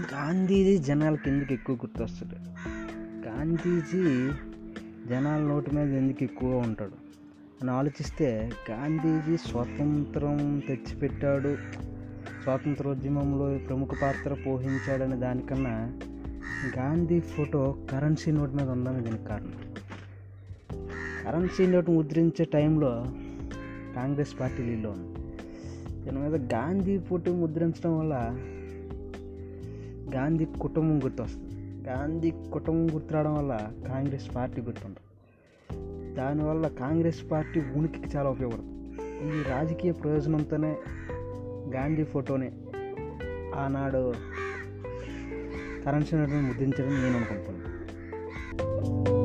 గాంధీజీ జనాలకి ఎందుకు ఎక్కువ గుర్తొస్తాడు. గాంధీజీ జనాల నోటి మీద ఎందుకు ఎక్కువగా ఉంటాడు? అని ఆలోచిస్తే గాంధీజీ స్వాతంత్రం తెచ్చిపెట్టాడు. స్వాతంత్రోద్యమంలో ప్రముఖ పాత్ర పోషించాడనే దానికన్నా గాంధీ ఫోటో కరెన్సీ నోట్ మీద ఉందని దీనికి కారణం. కరెన్సీ నోట్ ముద్రించే టైంలో కాంగ్రెస్ పార్టీ లీలో ఉంది దీని మీద గాంధీ ఫోటో ముద్రించడం వల్ల గాంధీ కుటుంబం గుర్తొస్తుంది. గాంధీ కుటుంబం గుర్తురావడం వల్ల కాంగ్రెస్ పార్టీ గుర్తుంటుంది. దానివల్ల కాంగ్రెస్ పార్టీ ఉనికికి చాలా ఉపయోగపడుతుంది. ఈ రాజకీయ ప్రయోజనంతోనే గాంధీ ఫోటోని ఆనాడు కరెన్సీ ముద్రించడం నేను అనుకుంటున్నాను.